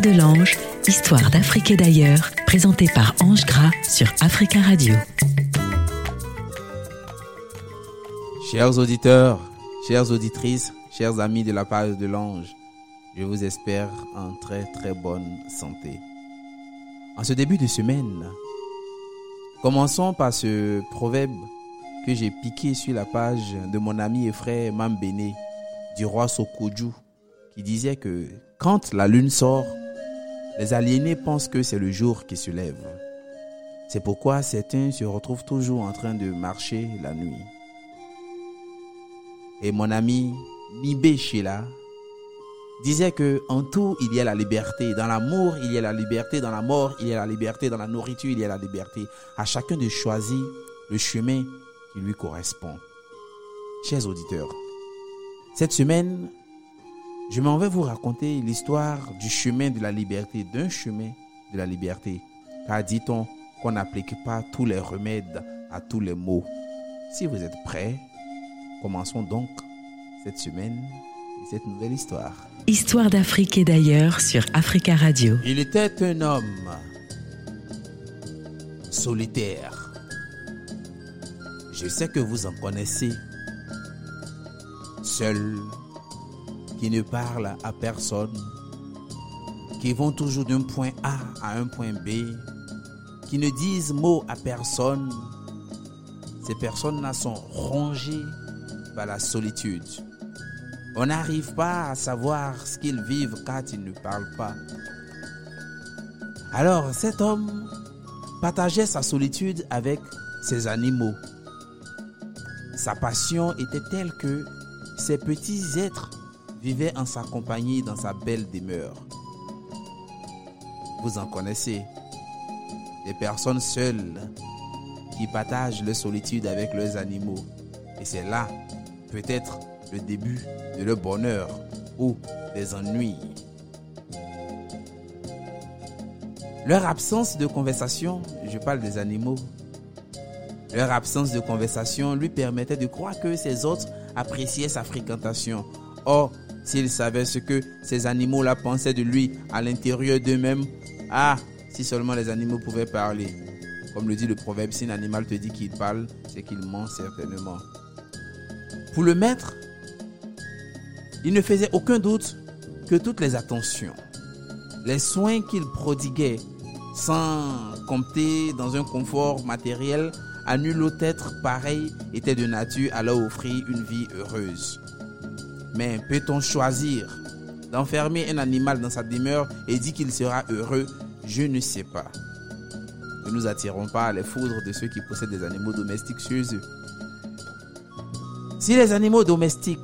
de l'ange, histoire d'Afrique et d'ailleurs, présentée par Ange Gras sur Africa Radio. Chers auditeurs, chères auditrices, chers amis de la page de l'ange, je vous espère en très très bonne santé. En ce début de semaine, commençons par ce proverbe que j'ai piqué sur la page de mon ami et frère Mambéné du roi Sokoju qui disait que quand la lune sort, les aliénés pensent que c'est le jour qui se lève. C'est pourquoi certains se retrouvent toujours en train de marcher la nuit. Et mon ami Nibé Sheila disait que en tout il y a la liberté, dans l'amour il y a la liberté, dans la mort il y a la liberté, dans la nourriture il y a la liberté. À chacun de choisir le chemin qui lui correspond. Chers auditeurs, cette semaine, je m'en vais vous raconter l'histoire du chemin de la liberté, d'un chemin de la liberté. Car dit-on qu'on n'applique pas tous les remèdes à tous les maux. Si vous êtes prêts, commençons donc cette semaine et cette nouvelle histoire. Histoire d'Afrique et d'ailleurs sur Africa Radio. Il était un homme solitaire. Je sais que vous en connaissez. Seul, qui ne parlent à personne, qui vont toujours d'un point A à un point B, qui ne disent mot à personne. Ces personnes-là sont rongées par la solitude. On n'arrive pas à savoir ce qu'ils vivent quand ils ne parlent pas. Alors cet homme partageait sa solitude avec ses animaux. Sa passion était telle que ces petits êtres vivaient en sa compagnie dans sa belle demeure. Vous en connaissez, des personnes seules qui partagent leur solitude avec leurs animaux. Et c'est là, peut-être, le début de leur bonheur ou des ennuis. Leur absence de conversation, je parle des animaux, leur absence de conversation lui permettait de croire que ces autres appréciaient sa fréquentation. Or, s'il savait ce que ces animaux-là pensaient de lui à l'intérieur d'eux-mêmes, ah, si seulement les animaux pouvaient parler. Comme le dit le proverbe, si un animal te dit qu'il parle, c'est qu'il ment certainement. Pour le maître, il ne faisait aucun doute que toutes les attentions, les soins qu'il prodiguait, sans compter dans un confort matériel, à nul autre être pareil était de nature à leur offrir une vie heureuse. Mais peut-on choisir d'enfermer un animal dans sa demeure et dire qu'il sera heureux? Je ne sais pas. Ne nous attirons pas les foudres de ceux qui possèdent des animaux domestiques chez eux. Si les animaux domestiques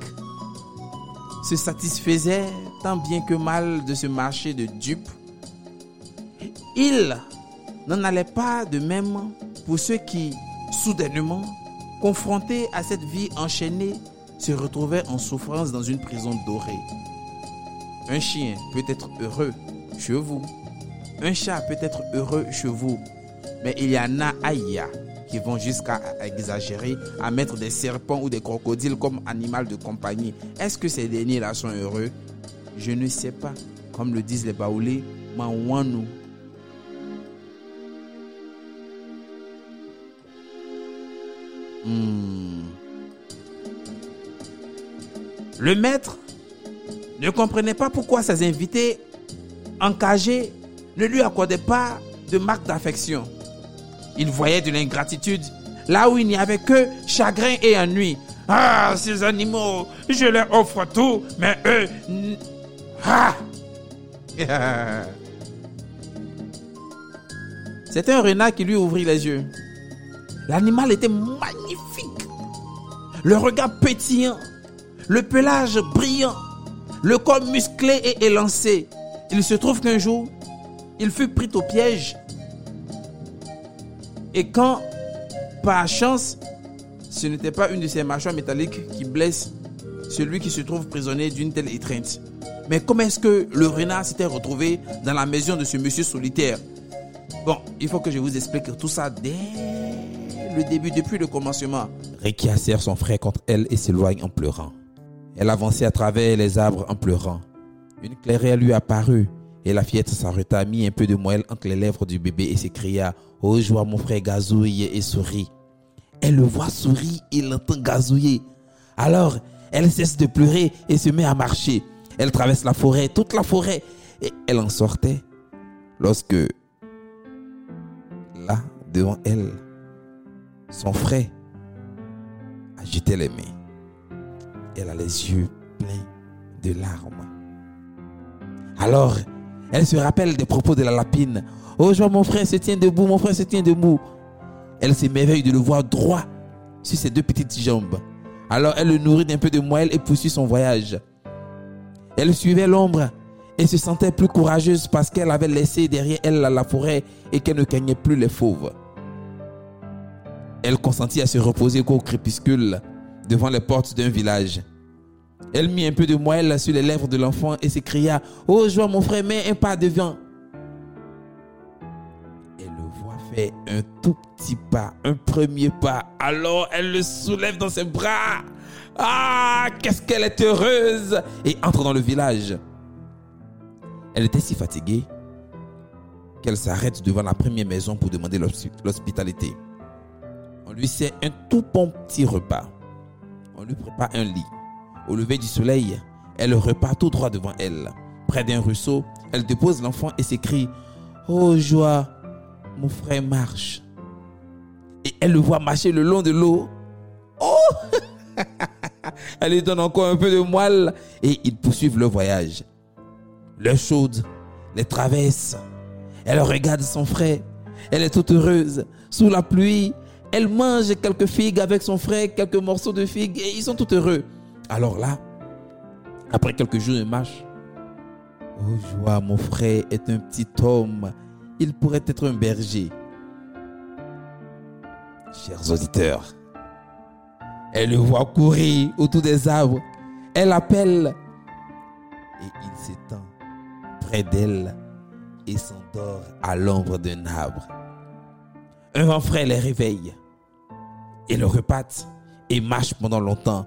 se satisfaisaient tant bien que mal de ce marché de dupes, ils n'en allaient pas de même pour ceux qui, soudainement, confrontés à cette vie enchaînée, se retrouvaient en souffrance dans une prison dorée. Un chien peut être heureux chez vous. Un chat peut être heureux chez vous. Mais il y en a qui vont jusqu'à exagérer, à mettre des serpents ou des crocodiles comme animal de compagnie. Est-ce que ces derniers-là sont heureux? Je ne sais pas. Comme le disent les baoulés, Mawanu. Hmm. Le maître ne comprenait pas pourquoi ses invités encagés ne lui accordaient pas de marque d'affection. Il voyait de l'ingratitude là où il n'y avait que chagrin et ennui. Ah, ces animaux, je leur offre tout, mais eux... Ah C'était un renard qui lui ouvrit les yeux. L'animal était magnifique. Le regard pétillant, le pelage brillant, le corps musclé et élancé. Il se trouve qu'un jour, il fut pris au piège. Et quand, par chance, ce n'était pas une de ces mâchoires métalliques qui blesse celui qui se trouve prisonnier d'une telle étreinte. Mais comment est-ce que le renard s'était retrouvé dans la maison de ce monsieur solitaire? Bon, il faut que je vous explique tout ça dès le début, depuis le commencement. Rekia serre son frère contre elle et s'éloigne en pleurant. Elle avançait à travers les arbres en pleurant. Une clairière lui apparut Et la fillette s'arrêta, mit un peu de moelle entre les lèvres du bébé et s'écria Oh joie, mon frère gazouille et sourit. Elle le voit sourire et l'entend gazouiller. Alors, elle cesse de pleurer et se met à marcher. Elle traverse la forêt, toute la forêt, et elle en sortait lorsque, là, devant elle, son frère agitait les mains. Elle a les yeux pleins de larmes. Alors, elle se rappelle des propos de la lapine. Oh, je vois mon frère se tient debout, mon frère se tient debout. Elle s'émerveille de le voir droit sur ses deux petites jambes. Alors elle le nourrit d'un peu de moelle et poursuit son voyage. Elle suivait l'ombre et se sentait plus courageuse parce qu'elle avait laissé derrière elle la forêt et qu'elle ne craignait plus les fauves. Elle consentit à se reposer au crépuscule devant les portes d'un village. Elle mit un peu de moelle sur les lèvres de l'enfant et s'écria Oh, joie, mon frère, mets un pas devant. Elle le voit faire un tout petit pas, un premier pas. Alors elle le soulève dans ses bras. Ah, qu'est-ce qu'elle est heureuse Et entre dans le village. Elle était si fatiguée qu'elle s'arrête devant la première maison pour demander l'hospitalité. On lui sert un tout bon petit repas. On lui prépare un lit. Au lever du soleil, elle repart tout droit devant elle. Près d'un ruisseau, elle dépose l'enfant et s'écrie Oh joie, mon frère marche. Et elle le voit marcher le long de l'eau. Oh Elle lui donne encore un peu de moelle et ils poursuivent leur voyage. L'heure chaude les traverse. Elle regarde son frère. Elle est toute heureuse. Sous la pluie, elle mange quelques figues avec son frère, quelques morceaux de figues et ils sont tout heureux. Alors là, après quelques jours de marche, oh joie, mon frère est un petit homme. Il pourrait être un berger. Chers auditeurs, elle le voit courir autour des arbres. Elle appelle et il s'étend près d'elle et s'endort à l'ombre d'un arbre. Un grand frère les réveille et le repate et marche pendant longtemps,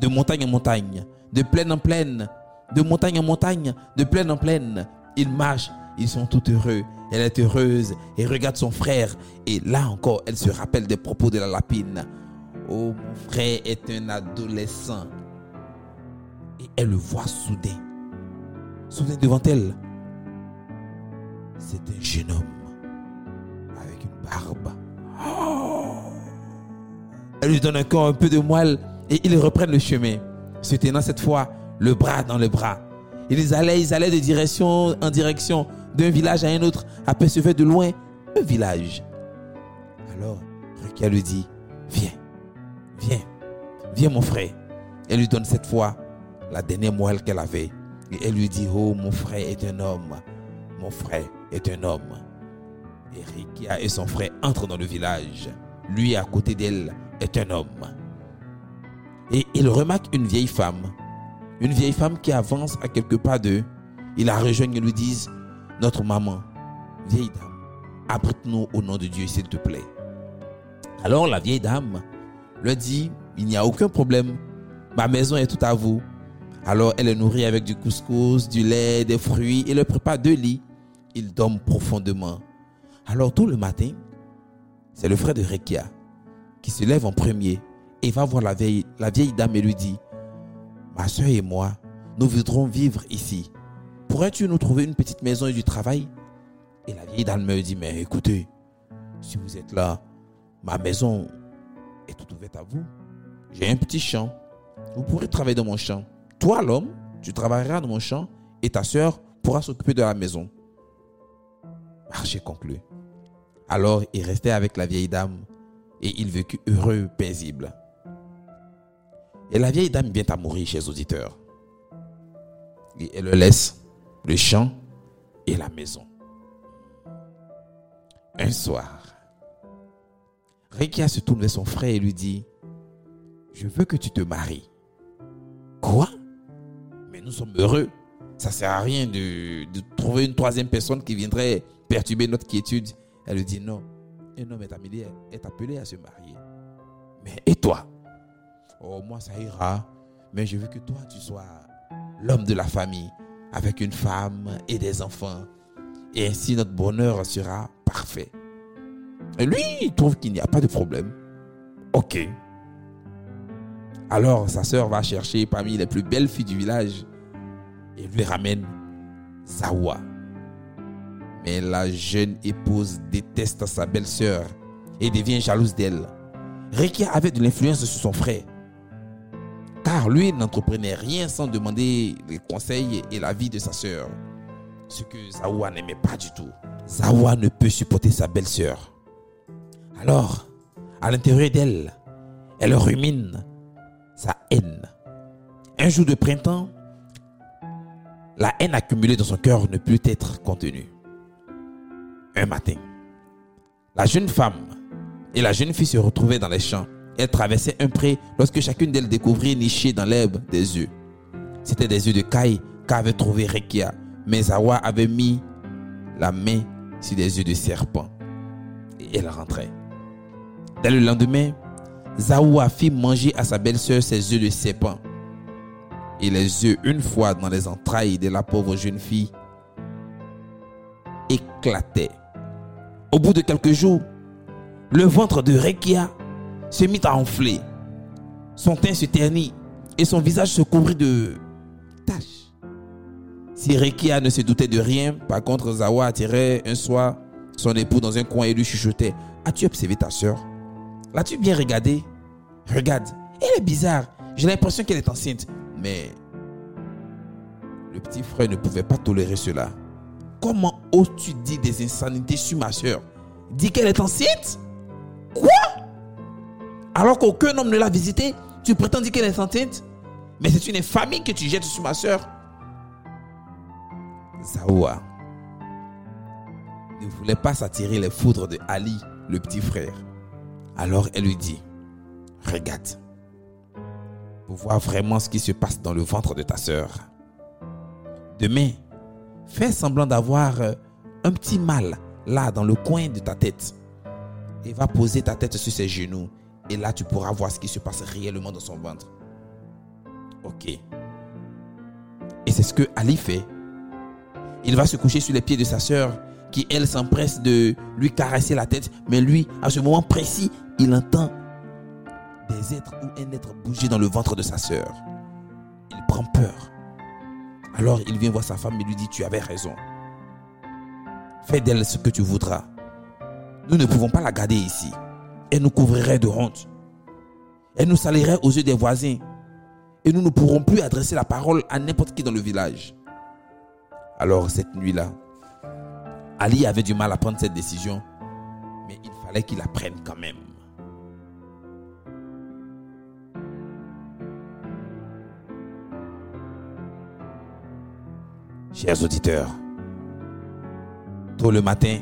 de montagne en montagne, de plaine en plaine, de montagne en montagne, de plaine en plaine. Ils marchent, ils sont tout heureux. Elle est heureuse et regarde son frère. Et là encore, elle se rappelle des propos de la lapine. Oh, mon frère est un adolescent. Et elle le voit soudain. Soudain devant elle. C'est un jeune homme avec une barbe. Elle lui donne encore un peu de moelle et ils reprennent le chemin, se tenant cette fois le bras dans le bras. Ils allaient, ils allaient de direction en direction d'un village à un autre, apercevaient de loin un village. Alors, Rukia lui dit, viens, viens, viens mon frère. Elle lui donne cette fois la dernière moelle qu'elle avait. Et elle lui dit, oh mon frère est un homme, mon frère est un homme. Et Rukia et son frère entrent dans le village. Lui à côté d'elle est un homme. Et il remarque une vieille femme. Une vieille femme qui avance à quelques pas d'eux. Il la rejoint et lui disent, notre maman, vieille dame, abrite-nous au nom de Dieu, s'il te plaît. Alors la vieille dame leur dit, il n'y a aucun problème, ma maison est tout à vous. Alors elle est nourrie avec du couscous, du lait, des fruits et leur prépare deux lits. Ils dorment profondément. Alors tout le matin, c'est le frère de Rekia qui se lève en premier et va voir la vieille, la vieille dame et lui dit, ma soeur et moi, nous voudrons vivre ici. Pourrais-tu nous trouver une petite maison et du travail? Et la vieille dame me dit, mais écoutez, si vous êtes là, ma maison est toute ouverte à vous. J'ai un petit champ. Vous pourrez travailler dans mon champ. Toi, l'homme, tu travailleras dans mon champ et ta soeur pourra s'occuper de la maison. Marché conclu. Alors il restait avec la vieille dame et il vécut heureux, paisible. Et la vieille dame vient à mourir, chers auditeurs. Et elle le laisse le champ et la maison. Un soir, Rekia se tourne vers son frère et lui dit, je veux que tu te maries. Quoi? Mais nous sommes heureux. Ça sert à rien de trouver une troisième personne qui viendrait perturber notre quiétude. Elle lui dit non. Un homme est appelé, est appelé à se marier. Mais et toi? Oh, moi ça ira. Mais je veux que toi, tu sois l'homme de la famille. avec une femme et des enfants. Et ainsi notre bonheur sera parfait. Et lui, il trouve qu'il n'y a pas de problème. Ok. Alors sa sœur va chercher parmi les plus belles filles du village et lui ramène Zawa. Mais la jeune épouse déteste sa belle-sœur et devient jalouse d'elle. Rekia avait de l'influence sur son frère. Car lui n'entreprenait rien sans demander les conseils et l'avis de sa sœur. Ce que Zawa n'aimait pas du tout. Zawa ne peut supporter sa belle-sœur. Alors, à l'intérieur d'elle, elle rumine sa haine. Un jour de printemps, la haine accumulée dans son cœur ne peut être contenue. Un matin, la jeune femme et la jeune fille se retrouvaient dans les champs. Elles traversaient un pré lorsque chacune d'elles découvrit niché dans l'herbe des œufs. C'était des œufs de caille qu'avait trouvé Rekia, mais Zawa avait mis la main sur des œufs de serpent. Et elle rentrait. Dès le lendemain, Zawa fit manger à sa belle-sœur ses œufs de serpent. Et les œufs, une fois dans les entrailles de la pauvre jeune fille, éclataient. Au bout de quelques jours, le ventre de Rekia se mit à enfler. Son teint se ternit et son visage se couvrit de taches. Si Rekia ne se doutait de rien, par contre, Zawa attirait un soir son époux dans un coin et lui chuchotait As-tu observé ta soeur L'as-tu bien regardée Regarde, elle est bizarre. J'ai l'impression qu'elle est enceinte. Mais le petit frère ne pouvait pas tolérer cela. Comment oses-tu dire des insanités sur ma soeur Dis qu'elle est enceinte? Quoi? Alors qu'aucun homme ne l'a visitée, tu prétends dire qu'elle est enceinte? Mais c'est une infamie que tu jettes sur ma soeur. Zawa ne voulait pas s'attirer les foudres de Ali, le petit frère. Alors elle lui dit, regarde, pour voir vraiment ce qui se passe dans le ventre de ta sœur. Demain, fais semblant d'avoir euh, un petit mal là dans le coin de ta tête et va poser ta tête sur ses genoux et là tu pourras voir ce qui se passe réellement dans son ventre. Ok. Et c'est ce que Ali fait. Il va se coucher sur les pieds de sa sœur qui elle s'empresse de lui caresser la tête, mais lui, à ce moment précis, il entend des êtres ou un être bouger dans le ventre de sa sœur. Il prend peur. Alors il vient voir sa femme et lui dit, tu avais raison. Fais d'elle ce que tu voudras. Nous ne pouvons pas la garder ici. Elle nous couvrirait de honte. Elle nous salirait aux yeux des voisins. Et nous ne pourrons plus adresser la parole à n'importe qui dans le village. Alors cette nuit-là, Ali avait du mal à prendre cette décision, mais il fallait qu'il la prenne quand même. Chers auditeurs, tôt le matin,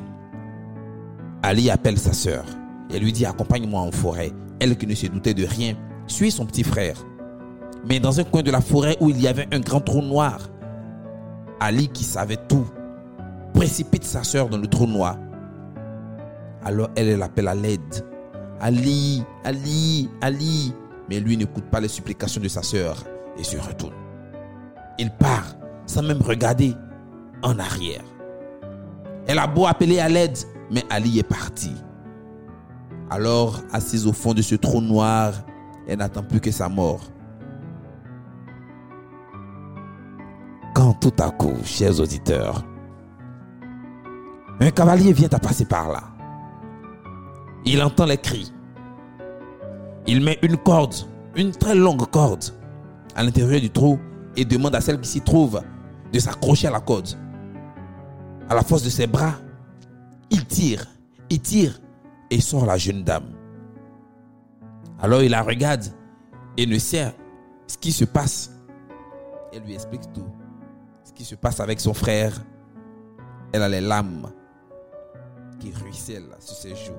Ali appelle sa sœur et lui dit Accompagne-moi en forêt. Elle qui ne se doutait de rien suit son petit frère. Mais dans un coin de la forêt où il y avait un grand trou noir, Ali qui savait tout précipite sa sœur dans le trou noir. Alors elle l'appelle à l'aide. Ali, Ali, Ali. Mais lui n'écoute pas les supplications de sa sœur et se retourne. Il part sans même regarder en arrière. Elle a beau appeler à l'aide, mais Ali est parti. Alors, assise au fond de ce trou noir, elle n'attend plus que sa mort. Quand tout à coup, chers auditeurs, un cavalier vient à passer par là. Il entend les cris. Il met une corde, une très longue corde, à l'intérieur du trou et demande à celle qui s'y trouve de s'accrocher à la corde. À la force de ses bras, il tire, il tire et sort la jeune dame. Alors il la regarde et ne sait ce qui se passe. Elle lui explique tout. Ce qui se passe avec son frère. Elle a les lames qui ruissellent sur ses joues.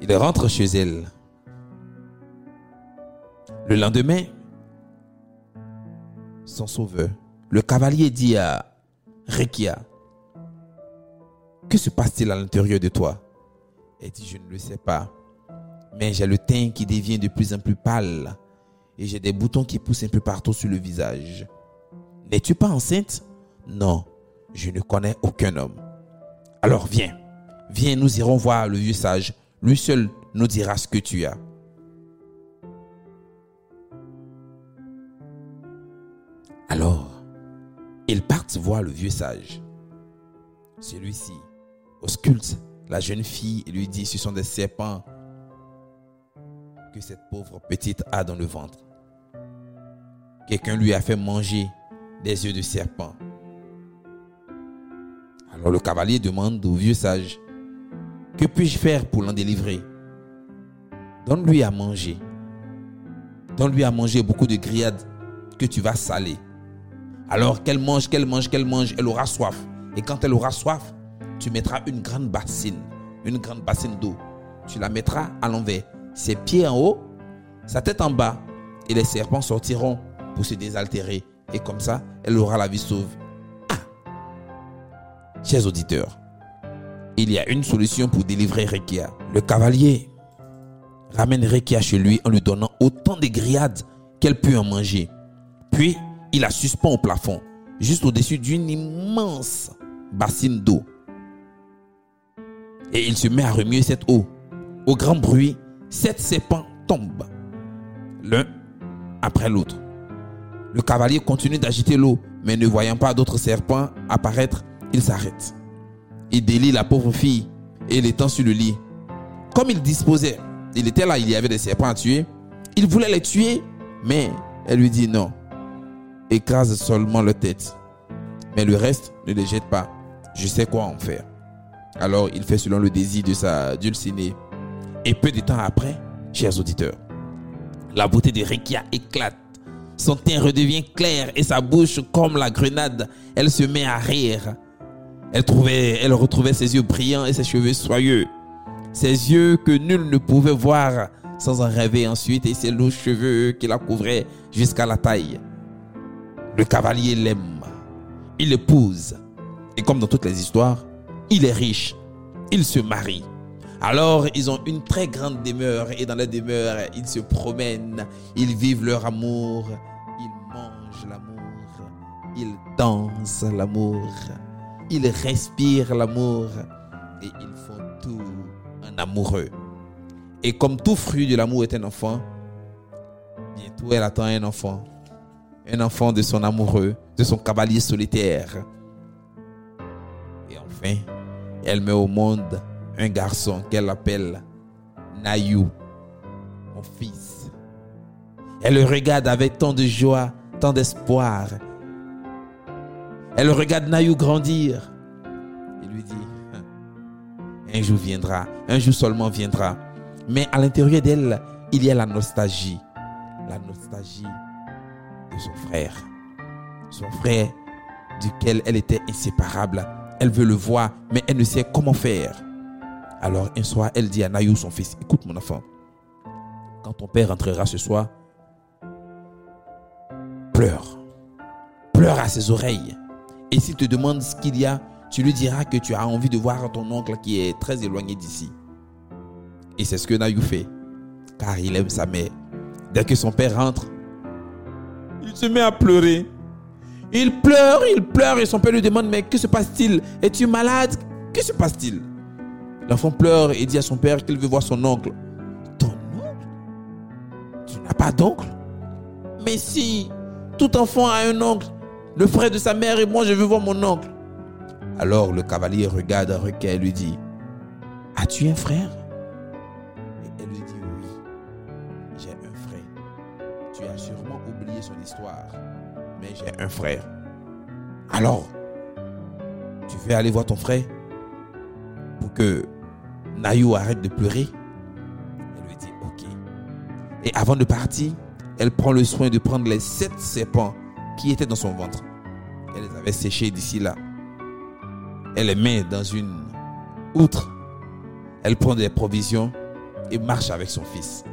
Il rentre chez elle. Le lendemain, son sauveur, le cavalier dit à Rekia, que se passe-t-il à l'intérieur de toi? Elle dit, je ne le sais pas, mais j'ai le teint qui devient de plus en plus pâle et j'ai des boutons qui poussent un peu partout sur le visage. N'es-tu pas enceinte? Non, je ne connais aucun homme. Alors viens, viens, nous irons voir le vieux sage. Lui seul nous dira ce que tu as. Alors, ils partent voir le vieux sage. Celui-ci ausculte la jeune fille et lui dit, ce sont des serpents que cette pauvre petite a dans le ventre. Quelqu'un lui a fait manger des yeux de serpent. Alors le cavalier demande au vieux sage, que puis-je faire pour l'en délivrer? Donne-lui à manger. Donne-lui à manger beaucoup de grillades que tu vas saler. Alors qu'elle mange, qu'elle mange, qu'elle mange, elle aura soif. Et quand elle aura soif, tu mettras une grande bassine, une grande bassine d'eau. Tu la mettras à l'envers, ses pieds en haut, sa tête en bas, et les serpents sortiront pour se désaltérer. Et comme ça, elle aura la vie sauve. Ah Chers auditeurs, il y a une solution pour délivrer Rekia. Le cavalier ramène Rekia chez lui en lui donnant autant de grillades qu'elle peut en manger. Puis, il la suspend au plafond, juste au-dessus d'une immense bassine d'eau. Et il se met à remuer cette eau. Au grand bruit, sept serpents tombent, l'un après l'autre. Le cavalier continue d'agiter l'eau, mais ne voyant pas d'autres serpents apparaître, il s'arrête. Il délie la pauvre fille et l'étend sur le lit. Comme il disposait, il était là, il y avait des serpents à tuer. Il voulait les tuer, mais elle lui dit non. Écrase seulement leur tête. Mais le reste, ne les jette pas. Je sais quoi en faire. Alors il fait selon le désir de sa dulcinée. Et peu de temps après, chers auditeurs, la beauté de Rekia éclate. Son teint redevient clair et sa bouche comme la grenade. Elle se met à rire. Elle, trouvait, elle retrouvait ses yeux brillants et ses cheveux soyeux. Ses yeux que nul ne pouvait voir sans en rêver ensuite et ses longs cheveux qui la couvraient jusqu'à la taille. Le cavalier l'aime. Il l'épouse. Et comme dans toutes les histoires, il est riche. Il se marie. Alors, ils ont une très grande demeure et dans la demeure, ils se promènent, ils vivent leur amour, ils mangent l'amour, ils dansent l'amour, ils respirent l'amour et ils font tout un amoureux. Et comme tout fruit de l'amour est un enfant, bientôt elle attend un enfant, un enfant de son amoureux, de son cavalier solitaire. Et enfin, elle met au monde un garçon qu'elle appelle Nayou, mon fils. Elle le regarde avec tant de joie, tant d'espoir. Elle regarde Nayou grandir. Il lui dit, hein, un jour viendra, un jour seulement viendra. Mais à l'intérieur d'elle, il y a la nostalgie. La nostalgie son frère. Son frère duquel elle était inséparable. Elle veut le voir, mais elle ne sait comment faire. Alors un soir, elle dit à Nayou, son fils, écoute mon enfant, quand ton père rentrera ce soir, pleure. Pleure à ses oreilles. Et s'il te demande ce qu'il y a, tu lui diras que tu as envie de voir ton oncle qui est très éloigné d'ici. Et c'est ce que Nayou fait, car il aime sa mère. Dès que son père rentre, il se met à pleurer. Il pleure, il pleure et son père lui demande, mais que se passe-t-il? Es-tu malade? Que se passe-t-il? L'enfant pleure et dit à son père qu'il veut voir son oncle. Ton oncle? Tu n'as pas d'oncle? Mais si, tout enfant a un oncle, le frère de sa mère et moi, je veux voir mon oncle. Alors le cavalier regarde requin et lui dit, As-tu un frère? Mais j'ai un frère. Alors, tu veux aller voir ton frère pour que Nayou arrête de pleurer? Elle lui dit ok. Et avant de partir, elle prend le soin de prendre les sept serpents qui étaient dans son ventre. Elle les avait séchés d'ici là. Elle les met dans une outre. Elle prend des provisions et marche avec son fils.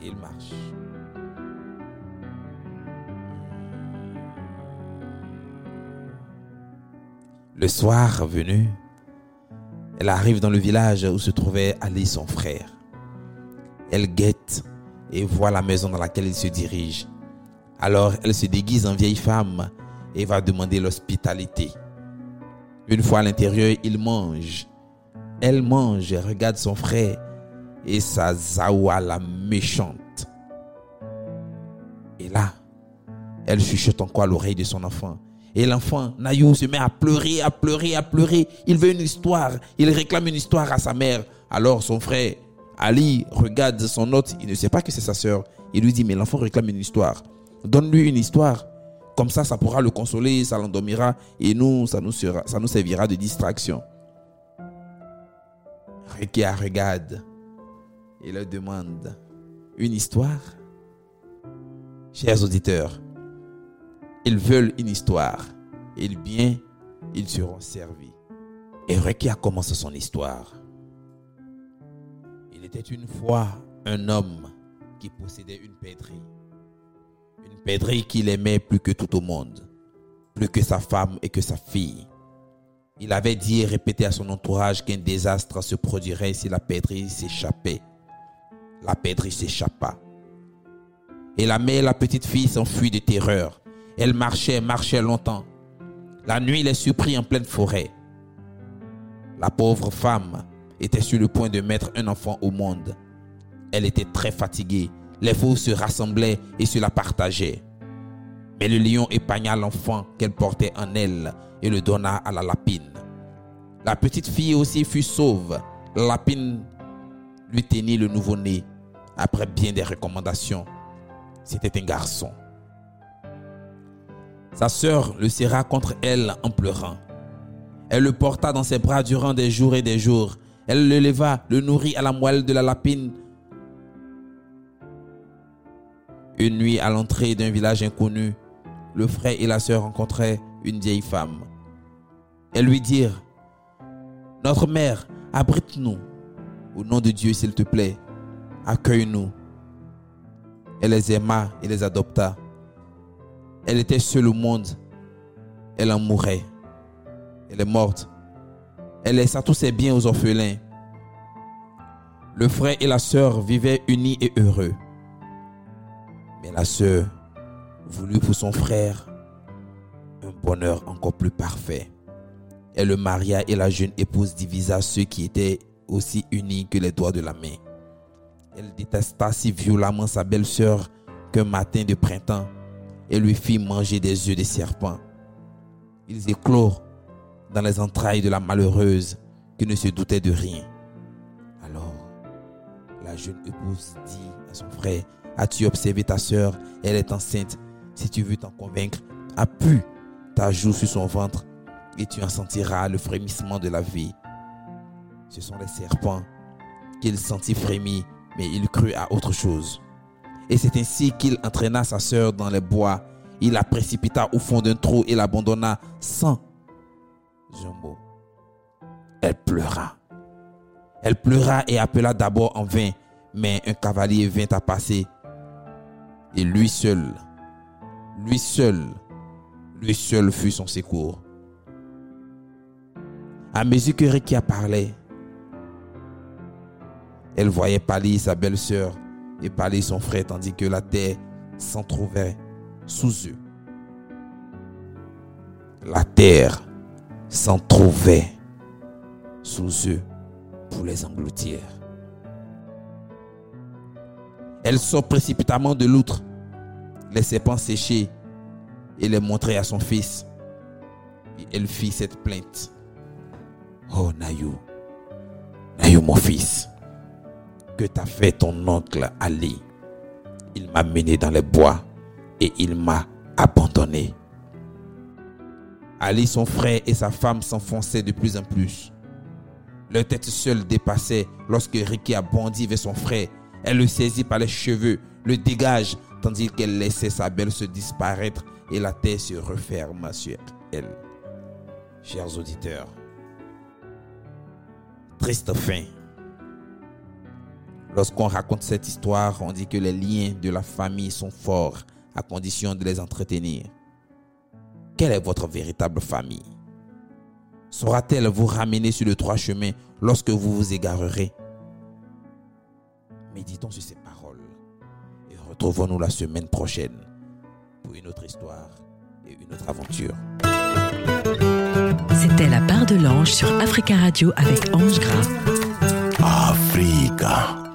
Il marche. Le soir venu, elle arrive dans le village où se trouvait Ali son frère. Elle guette et voit la maison dans laquelle il se dirige. Alors elle se déguise en vieille femme et va demander l'hospitalité. Une fois à l'intérieur, il mange. Elle mange et regarde son frère et sa zawa la méchante. Et là, elle chuchote encore à l'oreille de son enfant. Et l'enfant, Nayou, se met à pleurer, à pleurer, à pleurer. Il veut une histoire. Il réclame une histoire à sa mère. Alors son frère, Ali, regarde son hôte. Il ne sait pas que c'est sa sœur. Il lui dit, mais l'enfant réclame une histoire. Donne-lui une histoire. Comme ça, ça pourra le consoler, ça l'endormira. Et nous, ça nous, sera, ça nous servira de distraction. Rekia regarde et leur demande une histoire? Chers auditeurs, ils veulent une histoire. Et bien, ils seront servis. Et Rekia commence son histoire. Il était une fois un homme qui possédait une pèterie. Une pèterie qu'il aimait plus que tout au monde, plus que sa femme et que sa fille. Il avait dit et répété à son entourage qu'un désastre se produirait si la pèterie s'échappait. La pèterie s'échappa. Et la mère et la petite fille s'enfuient de terreur. Elle marchait, marchait longtemps. La nuit les surprit en pleine forêt. La pauvre femme était sur le point de mettre un enfant au monde. Elle était très fatiguée. Les fous se rassemblaient et se la partageaient. Mais le lion épargna l'enfant qu'elle portait en elle et le donna à la lapine. La petite fille aussi fut sauve. La lapine lui teignit le nouveau-né après bien des recommandations. C'était un garçon. Sa sœur le serra contre elle en pleurant. Elle le porta dans ses bras durant des jours et des jours. Elle le leva, le nourrit à la moelle de la lapine. Une nuit, à l'entrée d'un village inconnu, le frère et la sœur rencontraient une vieille femme. Elles lui dirent, Notre mère, abrite-nous. Au nom de Dieu, s'il te plaît, accueille-nous. Elle les aima et les adopta. Elle était seule au monde. Elle en mourait. Elle est morte. Elle laissa tous ses biens aux orphelins. Le frère et la sœur vivaient unis et heureux. Mais la sœur voulut pour son frère un bonheur encore plus parfait. Elle le maria et la jeune épouse divisa ceux qui étaient aussi unis que les doigts de la main. Elle détesta si violemment sa belle-sœur qu'un matin de printemps, elle lui fit manger des œufs de serpent. Ils éclorent dans les entrailles de la malheureuse qui ne se doutait de rien. Alors, la jeune épouse dit à son frère, As-tu observé ta sœur? Elle est enceinte. Si tu veux t'en convaincre, appuie ta joue sur son ventre et tu en sentiras le frémissement de la vie. Ce sont les serpents qu'il sentit frémir, mais il crut à autre chose. Et c'est ainsi qu'il entraîna sa sœur dans les bois. Il la précipita au fond d'un trou et l'abandonna sans un mot. Elle pleura. Elle pleura et appela d'abord en vain, mais un cavalier vint à passer. Et lui seul, lui seul, lui seul fut son secours. À mesure que Rekia parlait, elle voyait pâlir sa belle-sœur et pâlir son frère tandis que la terre s'en trouvait sous eux. La terre s'en trouvait sous eux pour les engloutir. Elle sort précipitamment de l'outre, les serpents séchés, et les montrer à son fils. Et elle fit cette plainte. Oh Nayou, Nayou mon fils, que t'a fait ton oncle Ali Il m'a mené dans les bois et il m'a abandonné. Ali, son frère et sa femme s'enfonçaient de plus en plus. Leur tête seule dépassait lorsque Ricky a bondi vers son frère. Elle le saisit par les cheveux, le dégage, tandis qu'elle laissait sa belle se disparaître et la terre se referma sur elle. Chers auditeurs, triste fin. Lorsqu'on raconte cette histoire, on dit que les liens de la famille sont forts à condition de les entretenir. Quelle est votre véritable famille? Saura-t-elle vous ramener sur le droit chemin lorsque vous vous égarerez? Méditons sur ces paroles Et retrouvons-nous la semaine prochaine pour une autre histoire et une autre aventure. C'était la part de l'ange sur Africa Radio avec Ange Gras. Africa.